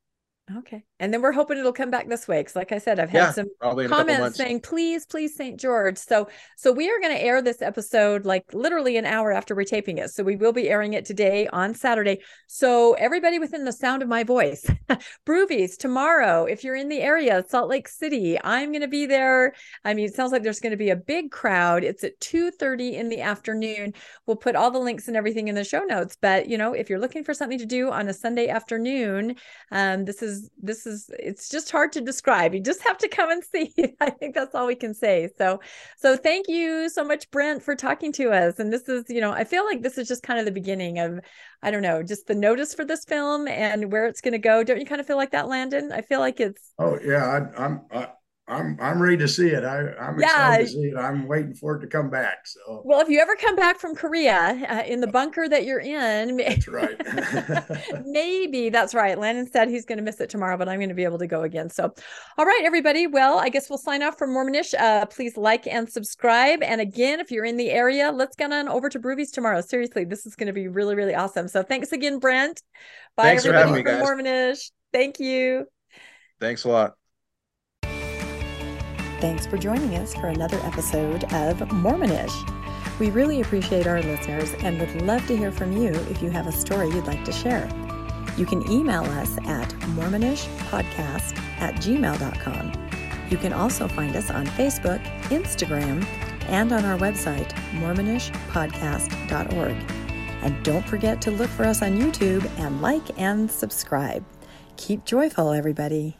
Okay. And then we're hoping it'll come back this way. Cause like I said, I've had yeah, some comments saying, please, please, St. George. So, so we are going to air this episode like literally an hour after we're taping it. So we will be airing it today on Saturday. So everybody within the sound of my voice, Brewvies tomorrow, if you're in the area, Salt Lake City, I'm going to be there. I mean, it sounds like there's going to be a big crowd. It's at 2 30 in the afternoon. We'll put all the links and everything in the show notes. But, you know, if you're looking for something to do on a Sunday afternoon, um, this is this is it's just hard to describe. You just have to come and see. I think that's all we can say. So so thank you so much, Brent, for talking to us. And this is, you know, I feel like this is just kind of the beginning of, I don't know, just the notice for this film and where it's going to go. Don't you kind of feel like that, Landon? I feel like it's. Oh yeah, I, I'm. I, I'm I'm ready to see it. I, I'm yeah. excited to see it. I'm waiting for it to come back. So well, if you ever come back from Korea uh, in the bunker that you're in, that's right. maybe that's right. Landon said he's going to miss it tomorrow, but I'm going to be able to go again. So, all right, everybody. Well, I guess we'll sign off from Mormonish. Uh, please like and subscribe. And again, if you're in the area, let's get on over to Brewvies tomorrow. Seriously, this is going to be really really awesome. So thanks again, Brent. Bye, thanks everybody from Mormonish. Thank you. Thanks a lot. Thanks for joining us for another episode of Mormonish. We really appreciate our listeners and would love to hear from you if you have a story you'd like to share. You can email us at mormonishpodcast at gmail.com. You can also find us on Facebook, Instagram, and on our website, mormonishpodcast.org. And don't forget to look for us on YouTube and like and subscribe. Keep joyful, everybody.